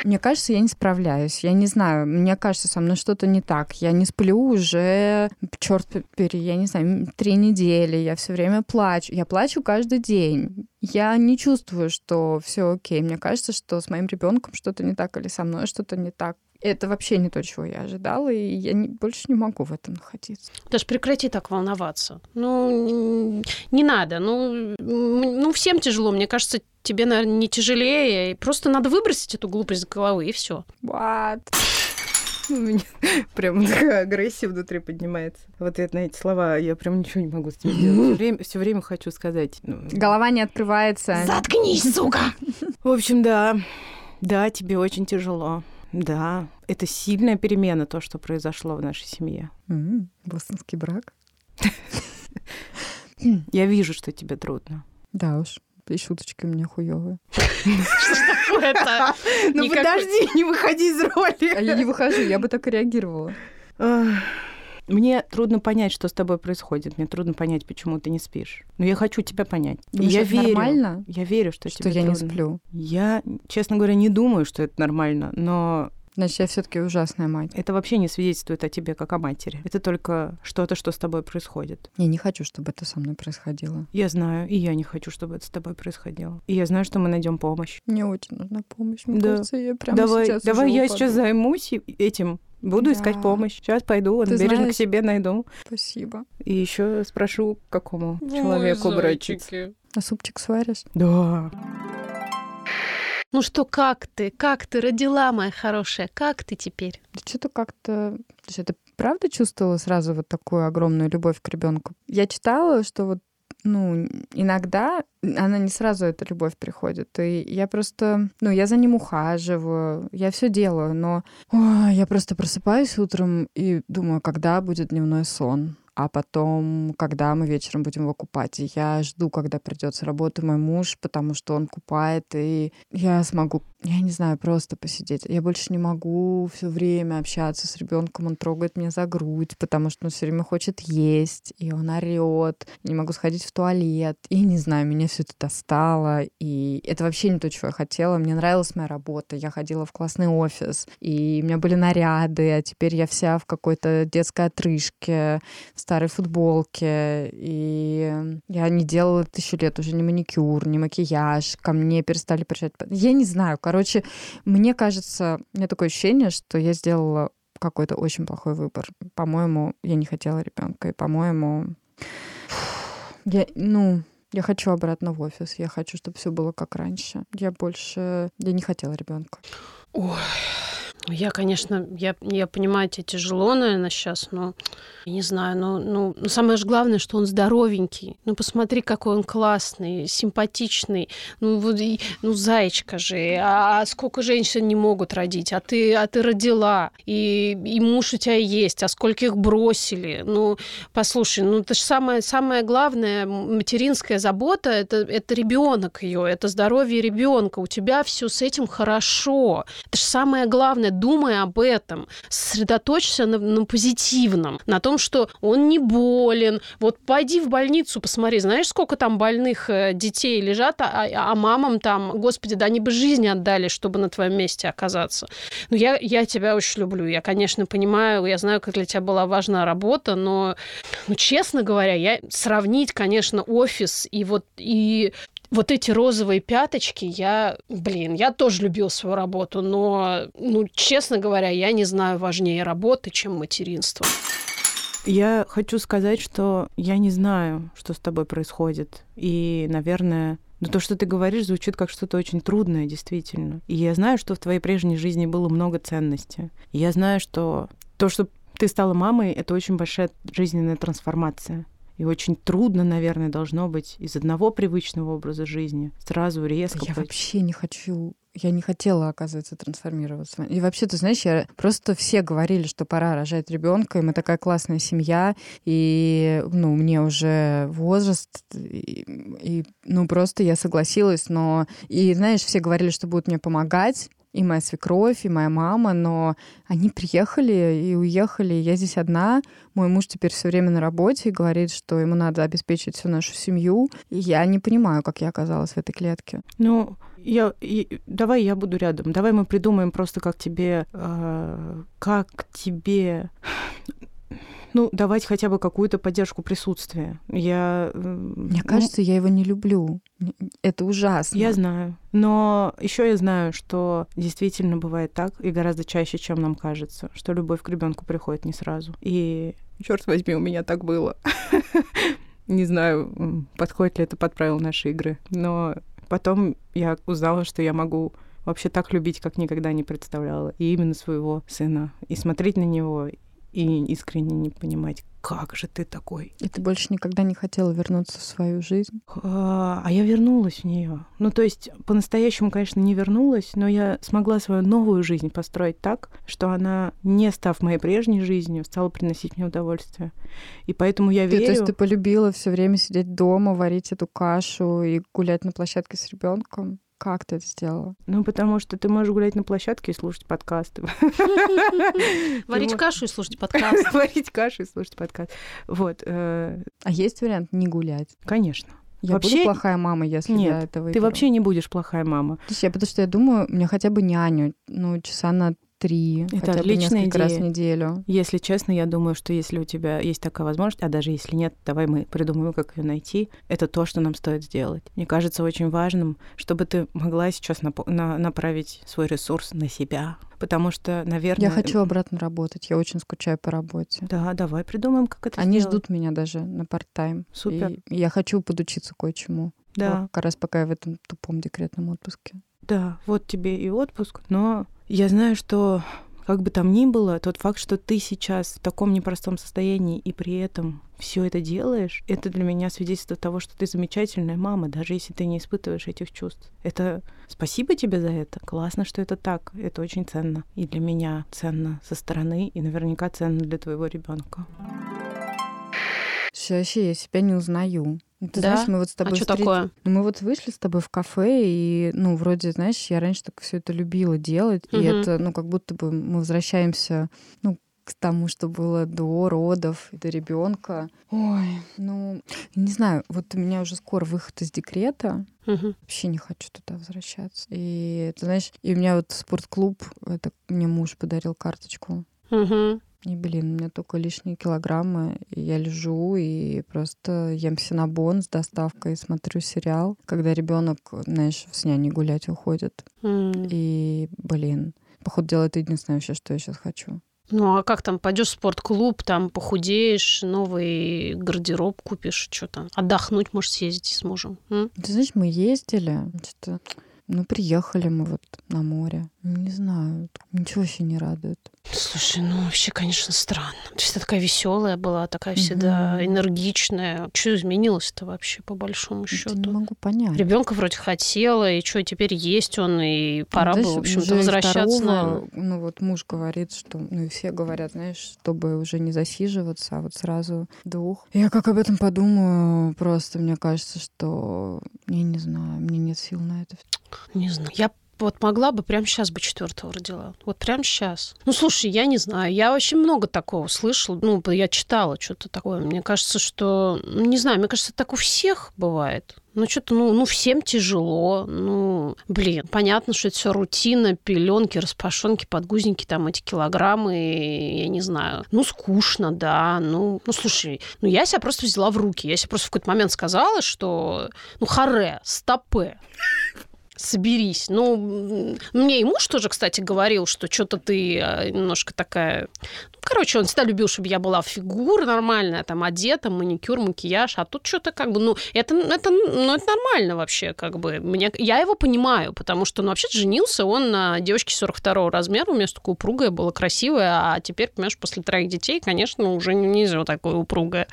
Мне кажется, я не справляюсь. Я не знаю, мне кажется, со мной что-то не так. Я не сплю уже, черт побери, я не знаю, три недели. Я все время плачу. Я плачу каждый день. Я не чувствую, что все окей. Мне кажется, что с моим ребенком что-то не так или со мной что-то не так. Это вообще не то, чего я ожидала, и я не- больше не могу в этом находиться. Даш, прекрати так волноваться. Ну, не надо. Ну, ну, всем тяжело. Мне кажется, тебе, наверное, не тяжелее. Просто надо выбросить эту глупость из головы, и все. What? У меня прям такая агрессия внутри поднимается. В ответ на эти слова я прям ничего не могу с этим сделать. Все время, все время хочу сказать. ну, Голова не открывается. Заткнись, сука! В общем, да. Да, тебе очень тяжело. Да, это сильная перемена, то, что произошло в нашей семье. М, Бостонский брак? Я вижу, что тебе трудно. Да уж. И шуточки у меня хуёвые. Что ж такое-то? Ну подожди, не выходи из роли. А я не выхожу, я бы так и реагировала. Мне трудно понять, что с тобой происходит. Мне трудно понять, почему ты не спишь. Но я хочу тебя понять. Думаешь, я верю. нормально, Я верю, что, что тебе я не трудно. сплю? Я, честно говоря, не думаю, что это нормально, но Значит, я все таки ужасная мать. это вообще не свидетельствует о тебе как о матери. Это только что-то, что с тобой происходит. Я не хочу, чтобы это со мной происходило. Я знаю, и я не хочу, чтобы это с тобой происходило. И я знаю, что мы найдем помощь. Мне очень нужна помощь. Мне Да. кажется, я прямо давай, сейчас давай уже я упаду. сейчас займусь этим. Буду Да. искать помощь. Сейчас пойду, Ты бережно знаешь- к себе найду. Спасибо. И еще спрошу, к какому человеку обратиться. А супчик сваришь? Да. Ну что, как ты? Как ты родила, моя хорошая? Как ты теперь? Да что-то как-то... Слушай, ты правда чувствовала сразу вот такую огромную любовь к ребенку? Я читала, что вот ну, иногда она не сразу эта любовь приходит. И я просто, ну, я за ним ухаживаю, я все делаю, но ой, я просто просыпаюсь утром и думаю, когда будет дневной сон а потом, когда мы вечером будем его купать. Я жду, когда придет с работы мой муж, потому что он купает, и я смогу, я не знаю, просто посидеть. Я больше не могу все время общаться с ребенком, он трогает меня за грудь, потому что он все время хочет есть, и он орет, не могу сходить в туалет. И не знаю, меня все это достало, и это вообще не то, чего я хотела. Мне нравилась моя работа, я ходила в классный офис, и у меня были наряды, а теперь я вся в какой-то детской отрыжке, старой футболке, и я не делала тысячу лет уже ни маникюр, ни макияж, ко мне перестали приезжать. Я не знаю, короче, мне кажется, у меня такое ощущение, что я сделала какой-то очень плохой выбор. По-моему, я не хотела ребенка, и, по-моему, я, ну, я хочу обратно в офис. Я хочу, чтобы все было как раньше. Я больше... Я не хотела ребенка. Ой, я, конечно, я, я понимаю, тебе тяжело, наверное, сейчас, но не знаю, но, ну, но самое же главное, что он здоровенький. Ну, посмотри, какой он классный, симпатичный. Ну, вот, и, ну, зайчка же. А, а сколько женщин не могут родить? А ты, а ты родила. И, и муж у тебя есть. А сколько их бросили? Ну, послушай, ну, это же самое, самое главное, материнская забота, это, это ребенок ее, это здоровье ребенка. У тебя все с этим хорошо. Это же самое главное думай об этом, сосредоточься на, на позитивном, на том, что он не болен. Вот пойди в больницу, посмотри, знаешь, сколько там больных э, детей лежат, а, а, а мамам там, господи, да они бы жизни отдали, чтобы на твоем месте оказаться. Ну, я, я тебя очень люблю. Я, конечно, понимаю, я знаю, как для тебя была важна работа, но, ну, честно говоря, я сравнить, конечно, офис и вот и вот эти розовые пяточки, я, блин, я тоже любил свою работу, но, ну, честно говоря, я не знаю важнее работы, чем материнство. Я хочу сказать, что я не знаю, что с тобой происходит. И, наверное, но то, что ты говоришь, звучит как что-то очень трудное, действительно. И я знаю, что в твоей прежней жизни было много ценностей. Я знаю, что то, что ты стала мамой, это очень большая жизненная трансформация. И очень трудно, наверное, должно быть из одного привычного образа жизни сразу резко... Я вообще не хочу я не хотела, оказывается, трансформироваться. И вообще, ты знаешь, я просто все говорили, что пора рожать ребенка, и мы такая классная семья, и, ну, мне уже возраст, и, и ну, просто я согласилась, но... И, знаешь, все говорили, что будут мне помогать, и моя свекровь, и моя мама, но они приехали и уехали. Я здесь одна. Мой муж теперь все время на работе и говорит, что ему надо обеспечить всю нашу семью. И я не понимаю, как я оказалась в этой клетке. Ну, я, и, давай я буду рядом. Давай мы придумаем просто, как тебе, э, как тебе ну, давать хотя бы какую-то поддержку присутствия. Я... Мне кажется, я его не люблю. Это ужасно. Я знаю. Но еще я знаю, что действительно бывает так, и гораздо чаще, чем нам кажется, что любовь к ребенку приходит не сразу. И черт возьми, у меня так было. Не знаю, подходит ли это под правила нашей игры, но потом я узнала, что я могу вообще так любить, как никогда не представляла. И именно своего сына. И смотреть на него, и искренне не понимать, как же ты такой. И ты больше никогда не хотела вернуться в свою жизнь? А, а я вернулась в нее. Ну, то есть, по-настоящему, конечно, не вернулась, но я смогла свою новую жизнь построить так, что она, не став моей прежней жизнью, стала приносить мне удовольствие. И поэтому я ты, верю... То есть ты полюбила все время сидеть дома, варить эту кашу и гулять на площадке с ребенком? Как ты это сделала? Ну, потому что ты можешь гулять на площадке и слушать подкасты. Варить кашу и слушать подкасты. Варить кашу и слушать подкаст. Вот. Э, а есть вариант не гулять? Конечно. Я вообще... буду плохая мама, если Нет, я это выберу? ты вообще не будешь плохая мама. То есть я, потому что я думаю, мне хотя бы няню, ну, часа на три, это хотя отличная бы несколько идея. раз в неделю. Если честно, я думаю, что если у тебя есть такая возможность, а даже если нет, давай мы придумаем, как ее найти. Это то, что нам стоит сделать. Мне кажется очень важным, чтобы ты могла сейчас нап- на- направить свой ресурс на себя, потому что, наверное... Я хочу обратно работать, я очень скучаю по работе. Да, давай придумаем, как это Они сделать. ждут меня даже на парт-тайм. Супер. И я хочу подучиться кое-чему. Да. Вот, как раз пока я в этом тупом декретном отпуске. Да, вот тебе и отпуск, но я знаю, что Как бы там ни было, тот факт, что ты сейчас в таком непростом состоянии и при этом все это делаешь, это для меня свидетельство того, что ты замечательная мама, даже если ты не испытываешь этих чувств. Это спасибо тебе за это. Классно, что это так. Это очень ценно. И для меня ценно со стороны, и наверняка ценно для твоего ребенка. Вообще, я себя не узнаю. Ну, Ты Да? знаешь, мы вот с тобой а что встреч- такое? Ну, мы вот вышли с тобой в кафе, и, ну, вроде, знаешь, я раньше так все это любила делать, и Мгм. это, ну, как будто бы мы возвращаемся, ну, к тому, что было до родов, и до ребенка. Ой, ну, не знаю, вот у меня уже скоро выход из декрета, Мгм. вообще не хочу туда возвращаться. И, ты знаешь, и у меня вот спортклуб, это мне муж подарил карточку, Мгм. И, блин, у меня только лишние килограммы. И я лежу и просто ем синабон с доставкой, смотрю сериал, когда ребенок, знаешь, с няней гулять уходит. М. И, блин, походу дела это единственное вообще, что я сейчас хочу. Ну, а как там, пойдешь в спортклуб, там похудеешь, новый гардероб купишь, что там, отдохнуть, может, съездить с мужем. м? Ты знаешь, мы ездили, что-то, ну, приехали мы вот на море. Не знаю, ничего вообще не радует. Слушай, ну вообще, конечно, странно. Ты всегда такая веселая была, такая всегда Мгм. энергичная. Что изменилось-то вообще, по большому Это не счету? могу понять. Ребенка вроде хотела, и что, теперь есть он, и пора Знаешь, бы, в общем-то, возвращаться, второго. Ну вот муж говорит, что, ну и все говорят, знаешь, чтобы уже не засиживаться, а вот сразу двух. Я как об этом подумаю, просто мне кажется, что, я не знаю, мне нет сил на это. Не знаю. Я вот могла бы прямо сейчас бы четвертого родила. Вот прямо сейчас. Ну, слушай, я не знаю. Я очень много такого слышала. Ну, я читала что-то такое. Мне кажется, что... ну, Не знаю, мне кажется, так у всех бывает. Ну, что-то, ну, ну, всем тяжело. Ну, блин, понятно, что это все рутина, пеленки, распашонки, подгузники, там эти килограммы, я не знаю. Ну, скучно, да. Ну, ну, слушай, ну, я себя просто взяла в руки. Я себе просто в какой-то момент сказала, что, ну, харе, стопе соберись. Ну, мне и муж тоже, кстати, говорил, что что-то ты а, немножко такая... Ну, короче, он всегда любил, чтобы я была фигура нормальная, там, одета, маникюр, макияж, а тут что-то как бы, ну, это, это, ну, это нормально вообще, как бы. Мне, я его понимаю, потому что, ну, вообще женился он на девочке 42 размера, у меня такое упругое было, красивое, а теперь, понимаешь, после троих детей, конечно, уже нельзя такое упругое.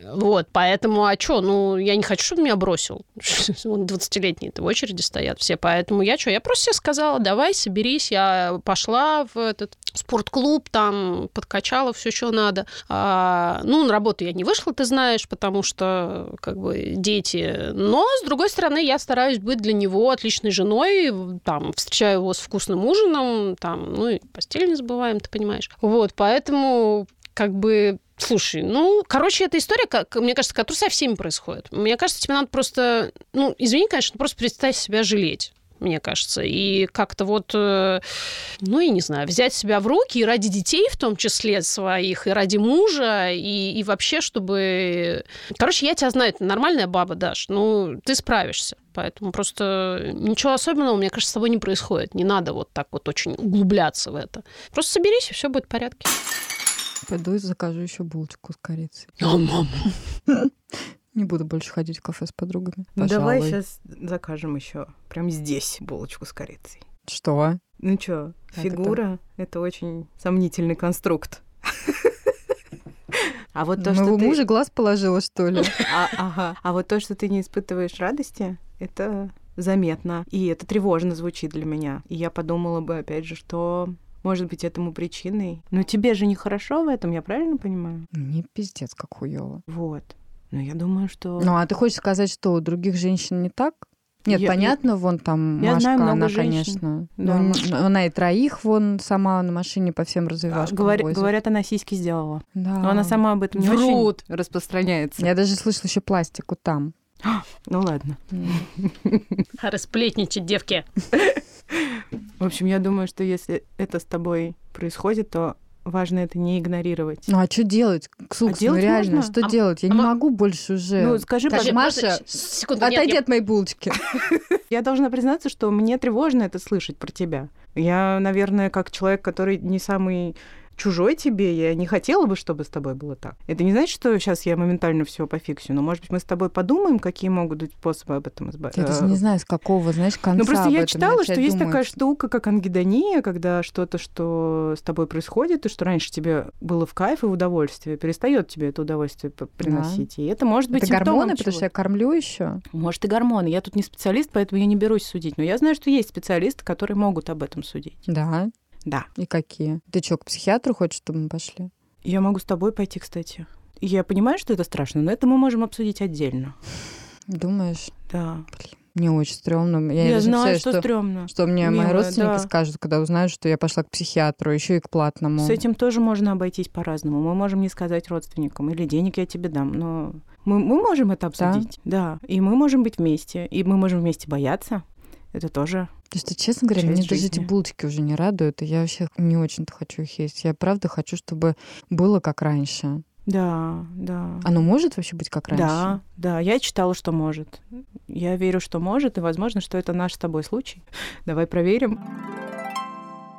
Вот, поэтому, а что, ну, я не хочу, чтобы меня бросил. Он 20-летний в очереди стоят все, поэтому я что, я просто себе сказала, давай, соберись, я пошла в этот спортклуб, там подкачала все, что надо. А, ну, на работу я не вышла, ты знаешь, потому что, как бы, дети. Но, с другой стороны, я стараюсь быть для него отличной женой, там, встречаю его с вкусным ужином, там, ну, и постель не забываем, ты понимаешь. Вот, поэтому, как бы, Слушай, ну, короче, эта история, как, мне кажется, которая со всеми происходит. Мне кажется, тебе надо просто, ну, извини, конечно, просто перестать себя жалеть мне кажется, и как-то вот, э, ну, я не знаю, взять себя в руки и ради детей в том числе своих, и ради мужа, и, и вообще, чтобы... Короче, я тебя знаю, ты нормальная баба, Даш, ну, ты справишься. Поэтому просто ничего особенного, мне кажется, с тобой не происходит. Не надо вот так вот очень углубляться в это. Просто соберись, и все будет в порядке. Пойду и закажу еще булочку с корицей. Мама. Не буду больше ходить в кафе с подругами. Ну, давай сейчас закажем еще прям здесь булочку с корицей. Что? Ну чё, Как фигура — это очень сомнительный конструкт. А вот то, Моего что ты... мужа глаз положила, что ли? А, ага. А вот то, что ты не испытываешь радости, это заметно. И это тревожно звучит для меня. И я подумала бы, опять же, что может быть этому причиной. Но тебе же нехорошо в этом, я правильно понимаю? Не пиздец, как хуёво. Вот. Ну, я думаю, что... Ну, а ты хочешь сказать, что у других женщин не так? Нет, Я- понятно, вон там я Машка, знаю много она, женщин. конечно. Да, ну, она и троих вон сама на машине по всем А, развивашкам говоря- возит. говорят, она сиськи сделала. Да. Но она сама об этом не Врут. очень распространяется. Я даже слышала еще пластику там. Ну ладно. Расплетничать, девки. В общем, я думаю, что если это с тобой происходит, то важно это не игнорировать. Ну а что делать? Ксукс, ну делать реально, можно. что А- делать? Я а не могу больше уже. Ну, скажи, пожалуйста, Маша, секунду, нет, Отойди я- от моей булочки. Я должна признаться, что мне тревожно это слышать про тебя. Я, наверное, как человек, который не самый чужой тебе, я не хотела бы, чтобы с тобой было так. Это не значит, что сейчас я моментально все пофиксю, но, может быть, мы с тобой подумаем, какие могут быть способы об этом избавиться. Я даже не знаю, с какого, знаешь, конца Ну, просто я читала, что начать есть думать. такая штука, как ангидония, когда что-то, что с тобой происходит, и что раньше тебе было в кайф и в удовольствие, перестает тебе это удовольствие приносить. И это может быть Это гормоны, потому что я кормлю еще. Может, и гормоны. Я тут не специалист, поэтому я не берусь судить. Но я знаю, что есть специалисты, которые могут об этом судить. Да. Да. И какие? Ты что, к психиатру хочешь, чтобы мы пошли? Я могу с тобой пойти, кстати. Я понимаю, что это страшно, но это мы можем обсудить отдельно. Думаешь? Да. Мне очень стрёмно. Я, Я, знаю, представляю, что, стрёмно. Что мне мои Милая, родственники да. скажут, когда узнают, что я пошла к психиатру, еще и к платному. С этим тоже можно обойтись по-разному. Мы можем не сказать родственникам, или денег я тебе дам, но мы, мы можем это обсудить. Да. И мы можем быть вместе, и мы можем вместе бояться. Это тоже Потому что, честно говоря, мне даже эти булочки уже не радуют, и я вообще не очень-то хочу их есть. Я правда хочу, чтобы было как раньше. Да, да. Оно может вообще быть как раньше? Да, да, я читала, что может. Я верю, что может, и возможно, что это наш с тобой случай. Давай проверим.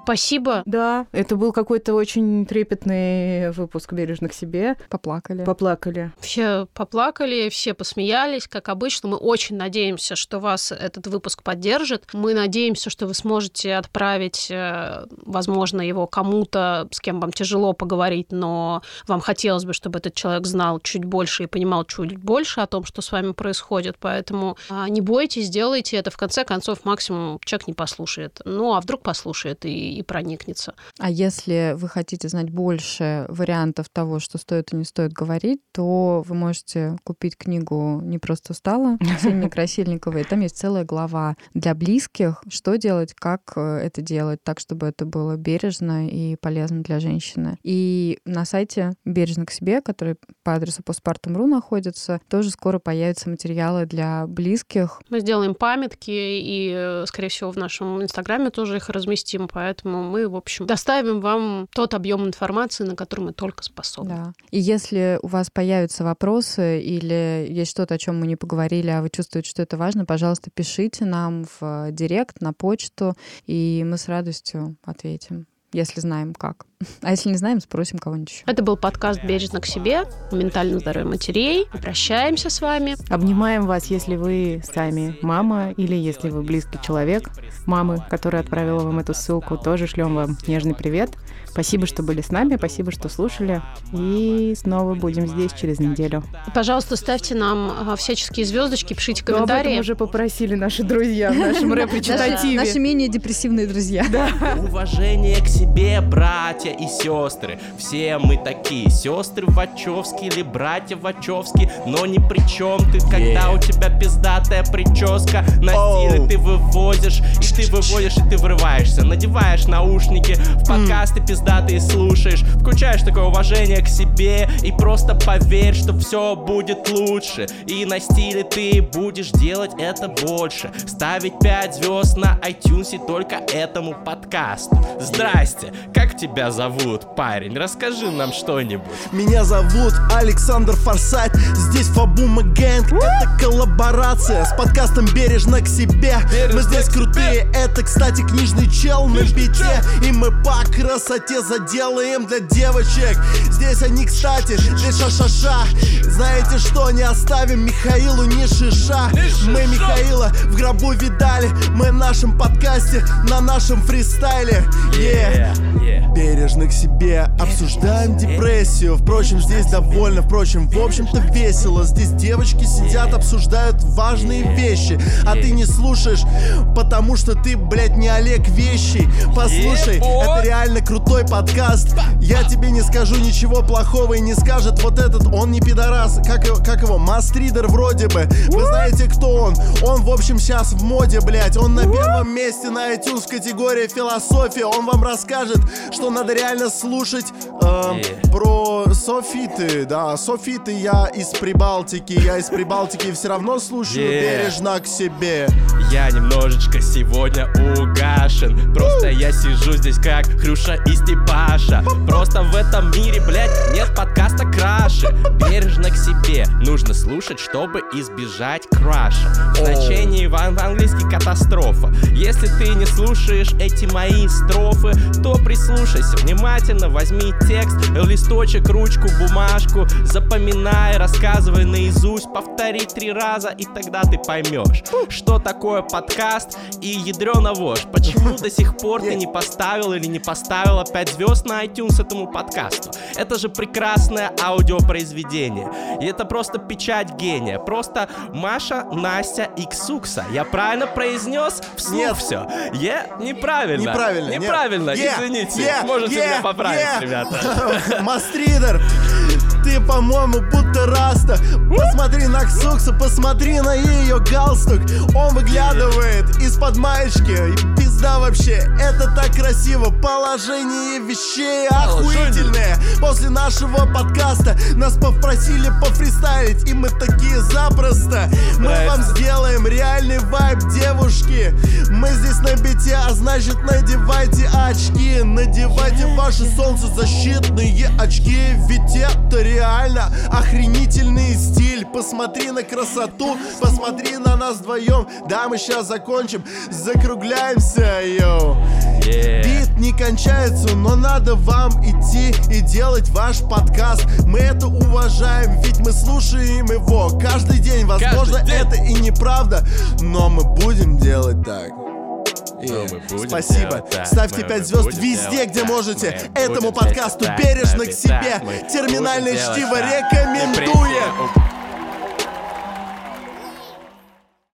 Спасибо. Да, это был какой-то очень трепетный выпуск «Бережно к себе». Поплакали. Поплакали. Все поплакали, все посмеялись, как обычно. Мы очень надеемся, что вас этот выпуск поддержит. Мы надеемся, что вы сможете отправить, э, возможно, его кому-то, с кем вам тяжело поговорить, но вам хотелось бы, чтобы этот человек знал чуть больше и понимал чуть больше о том, что с вами происходит. Поэтому а, не бойтесь, делайте это. В конце концов, максимум человек не послушает. Ну, а вдруг послушает и, и проникнется. А если вы хотите знать больше вариантов того, что стоит и не стоит говорить, то вы можете купить книгу «Не просто стало» Ксении Красильниковой. Там есть целая глава для близких, что делать, как э, это делать, так, чтобы это было бережно и полезно для женщины. И на сайте «Бережно к себе», который по адресу postpartum.ru находится, тоже скоро появятся материалы для близких. Мы сделаем памятки и, э, скорее всего, в нашем инстаграме тоже их разместим, поэтому мы, в общем, доставим вам тот объем информации, на который мы только способны. Да. И если у вас появятся вопросы или есть что-то, о чем мы не поговорили, а вы чувствуете, что это важно, пожалуйста, пишите нам в э, директ, на почту, и мы с радостью ответим, если знаем как. А если не знаем, спросим кого-нибудь еще. Это был подкаст «Бережно к себе», о ментальном здоровье матерей. Мы прощаемся с вами. Обнимаем вас, если вы сами мама или если вы близкий человек мамы, которая отправила вам эту ссылку. Тоже шлем вам нежный привет. Спасибо, что были с нами, спасибо, что слушали. И снова будем здесь через неделю. Пожалуйста, ставьте нам а, всяческие звездочки, пишите Ну, об этом комментарии. уже попросили наши друзья в нашем рэп-речитативе. Наши менее депрессивные друзья. Уважение к себе, братья и сестры. Все мы такие сестры Вачовски или братья Вачовски, но ни при чем ты, когда у тебя пиздатая прическа. На стиле ты вывозишь, и ты выводишь, и ты врываешься. Надеваешь наушники, в подкасты пиздатые слушаешь, включаешь такое уважение к себе и просто поверь, что все будет лучше. И на стиле ты будешь делать это больше. Ставить 5 звезд на iTunes и только этому подкасту. Здрасте, как тебя зовут, парень? Расскажи нам что-нибудь. Меня зовут Александр Форсайт Здесь Фабума Гэнг. Это коллаборация с подкастом «Бережно к себе» Мы здесь крутые, это, кстати, книжный чел на бите И мы по красоте заделаем для девочек. Здесь они, кстати, здесь ша-ша-ша. Знаете что, не оставим Михаилу ни шиша. Мы Михаила в гробу видали. Мы в нашем подкасте, на нашем фристайле. Yeah. Yeah. Бережно к себе. Обсуждаем депрессию. Впрочем, здесь довольно, впрочем, в общем-то весело. Здесь девочки сидят, обсуждают важные вещи. А ты не слушаешь, потому что ты, блядь, не Олег Вещий. Послушай, это реально крутой подкаст. Я тебе не скажу ничего плохого и не скажет вот этот, он не пидорас. Как его, как его, мастридер вроде бы. Вы знаете, кто он? Он, в общем, сейчас в моде, блядь. Он на первом месте на iTunes в категории философия Он вам расскажет, что надо реально слушать эм, Yeah. про софиты Да, софиты я из Прибалтики Я из Прибалтики все равно слушаю Yeah. бережно к себе. Я немножечко сегодня угашен. Просто я сижу здесь как Хрюша и Степаша. Просто в этом мире, блядь, нет подкаста краше Бережно к себе. Нужно слушать, чтобы избежать краша. В значении в ан- английский катастрофа. Если ты не слушаешь эти мои строфы То прислушайся внимательно, возьми текст, листочек, ручку, бумажку, запоминай, рассказывай наизусть, повтори три раза, и тогда ты поймешь, что такое подкаст и ядрена вошь. Почему до сих пор ты не поставил или не поставила 5 звезд на iTunes этому подкасту? Это же прекрасное аудиопроизведение. И это просто печать гения. Просто Маша, Настя и Ксукса. Я правильно произнес вслух Нет. все? Я неправильно. Неправильно, нет. Неправильно, Yeah, извините. yeah, Можете yeah, меня поправить, yeah. ребята. Мастридер, ты, по-моему, будто раста. Посмотри на Ксуксу, посмотри на ее галстук. Он выглядывает из-под маечки. И пизда вообще, это так красиво. Положение вещей охуительное. После нашего подкаста нас попросили пофристайлить, и мы такие запросто. Мы вам сделаем реальный вайб, девушки. Мы здесь на бите, а значит надевайте очки. Надевайте ваши солнцезащитные очки, ведь это реально охренительный стиль. Посмотри на красоту, посмотри на нас вдвоем. Да, мы сейчас закончим, закругляемся, йоу. Yeah. Бит не кончается, но надо вам идти и делать ваш подкаст. Мы это уважаем, ведь мы слушаем его каждый день. Возможно, Каждый день. это и неправда, но мы будем делать так. И будем спасибо. делать Ставьте мы 5 звезд везде, делать где можете. Этому подкасту бережно к себе. Терминальное чтиво. Депрессия